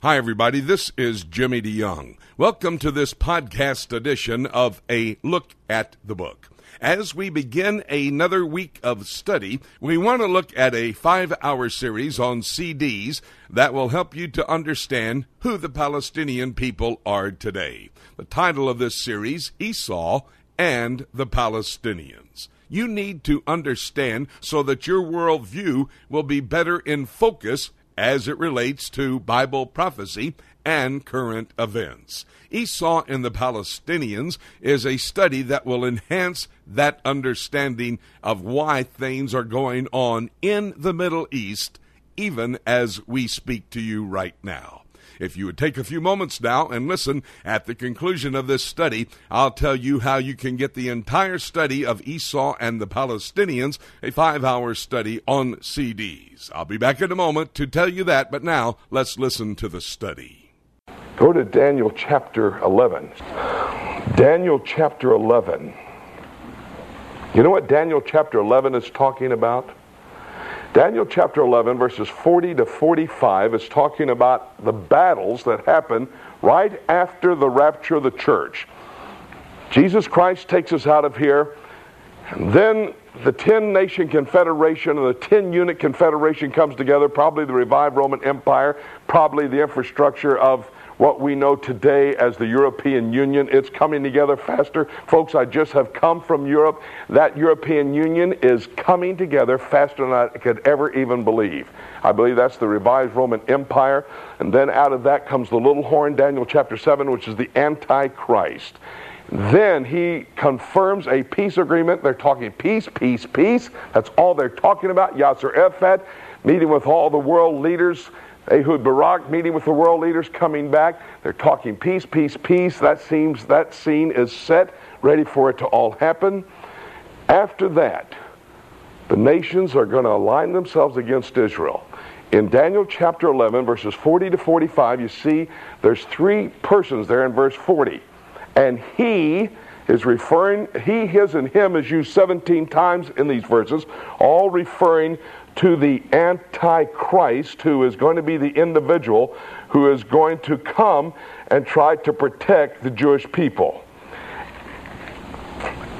Hi, everybody. This is Jimmy DeYoung. Welcome to this podcast edition of A Look at the Book. As we begin another week of study, we want to look at a five hour series on CDs that will help you to understand who the Palestinian people are today. The title of this series, Esau and the Palestinians. You need to understand so that your worldview will be better in focus as it relates to Bible prophecy and current events. Esau and the Palestinians is a study that will enhance that understanding of why things are going on in the Middle East, even as we speak to you right now. If you would take a few moments now and listen at the conclusion of this study, I'll tell you how you can get the entire study of Esau and the Palestinians, a five hour study on CDs. I'll be back in a moment to tell you that, but now let's listen to the study. Go to Daniel chapter 11. Daniel chapter 11. You know what Daniel chapter 11 is talking about? Daniel chapter 11, verses 40 to 45, is talking about the battles that happen right after the rapture of the church. Jesus Christ takes us out of here, and then the 10 nation confederation and the 10 unit confederation comes together, probably the revived Roman Empire, probably the infrastructure of what we know today as the European Union. It's coming together faster. Folks, I just have come from Europe. That European Union is coming together faster than I could ever even believe. I believe that's the revived Roman Empire. And then out of that comes the little horn, Daniel chapter 7, which is the Antichrist. Then he confirms a peace agreement. They're talking peace, peace, peace. That's all they're talking about. Yasser Arafat meeting with all the world leaders Ehud Barak meeting with the world leaders coming back. They're talking peace, peace, peace. That seems that scene is set, ready for it to all happen. After that, the nations are going to align themselves against Israel. In Daniel chapter 11, verses 40 to 45, you see there's three persons there in verse 40. And he is referring, he, his, and him is used 17 times in these verses, all referring to the Antichrist, who is going to be the individual who is going to come and try to protect the Jewish people.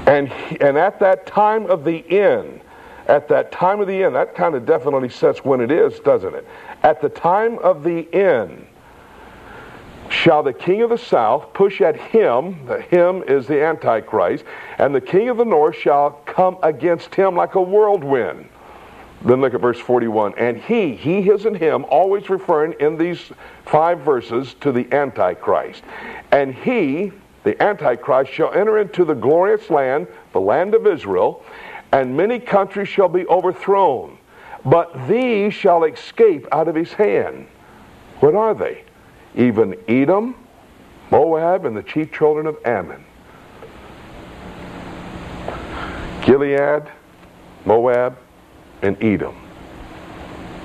And, and at that time of the end, at that time of the end, that kind of definitely sets when it is, doesn't it? At the time of the end, shall the king of the south push at him, the him is the Antichrist, and the king of the north shall come against him like a whirlwind. Then look at verse 41. And he, he, his, and him, always referring in these five verses to the Antichrist. And he, the Antichrist, shall enter into the glorious land, the land of Israel, and many countries shall be overthrown. But these shall escape out of his hand. What are they? Even Edom, Moab, and the chief children of Ammon. Gilead, Moab, and Edom.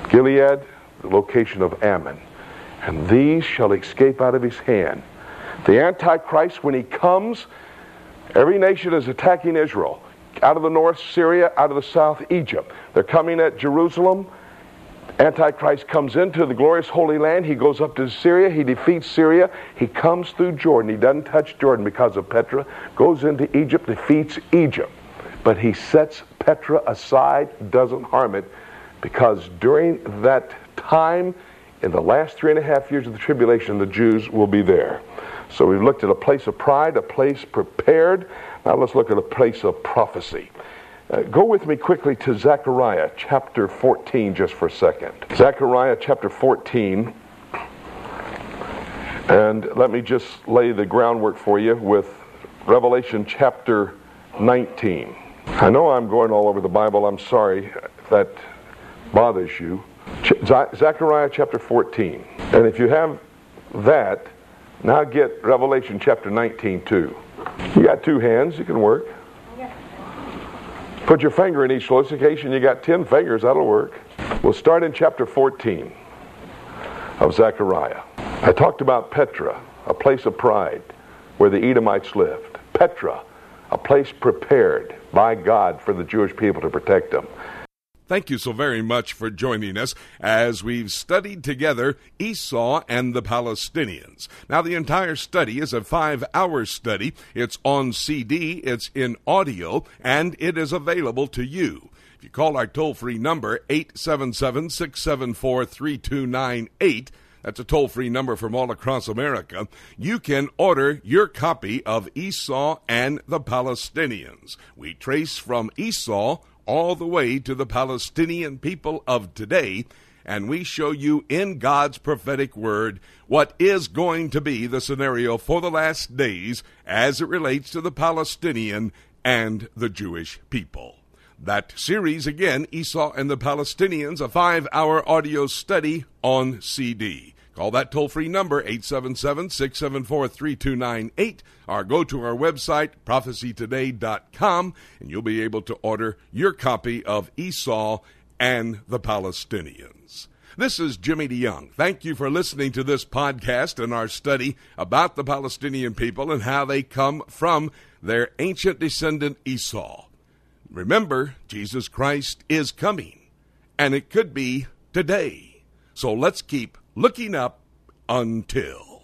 Gilead, the location of Ammon. And these shall escape out of his hand. The Antichrist, when he comes, every nation is attacking Israel. Out of the north, Syria. Out of the south, Egypt. They're coming at Jerusalem. Antichrist comes into the glorious Holy Land. He goes up to Syria. He defeats Syria. He comes through Jordan. He doesn't touch Jordan because of Petra. Goes into Egypt, defeats Egypt. But he sets Petra aside, doesn't harm it, because during that time, in the last three and a half years of the tribulation, the Jews will be there. So we've looked at a place of pride, a place prepared. Now let's look at a place of prophecy. Uh, go with me quickly to Zechariah chapter 14 just for a second. Zechariah chapter 14. And let me just lay the groundwork for you with Revelation chapter 19. I know I'm going all over the Bible. I'm sorry if that bothers you. Zechariah chapter 14. And if you have that, now get Revelation chapter 19 too. You got two hands, you can work. Put your finger in each location, you got 10 fingers, that'll work. We'll start in chapter 14 of Zechariah. I talked about Petra, a place of pride where the Edomites lived. Petra, a place prepared by God for the Jewish people to protect them. Thank you so very much for joining us as we've studied together Esau and the Palestinians. Now, the entire study is a five hour study. It's on CD, it's in audio, and it is available to you. If you call our toll free number, 877 674 3298, that's a toll free number from all across America. You can order your copy of Esau and the Palestinians. We trace from Esau all the way to the Palestinian people of today, and we show you in God's prophetic word what is going to be the scenario for the last days as it relates to the Palestinian and the Jewish people. That series, again, Esau and the Palestinians, a five hour audio study on CD. Call that toll free number, 877 674 3298, or go to our website, prophecytoday.com, and you'll be able to order your copy of Esau and the Palestinians. This is Jimmy DeYoung. Thank you for listening to this podcast and our study about the Palestinian people and how they come from their ancient descendant Esau. Remember, Jesus Christ is coming, and it could be today. So let's keep looking up until.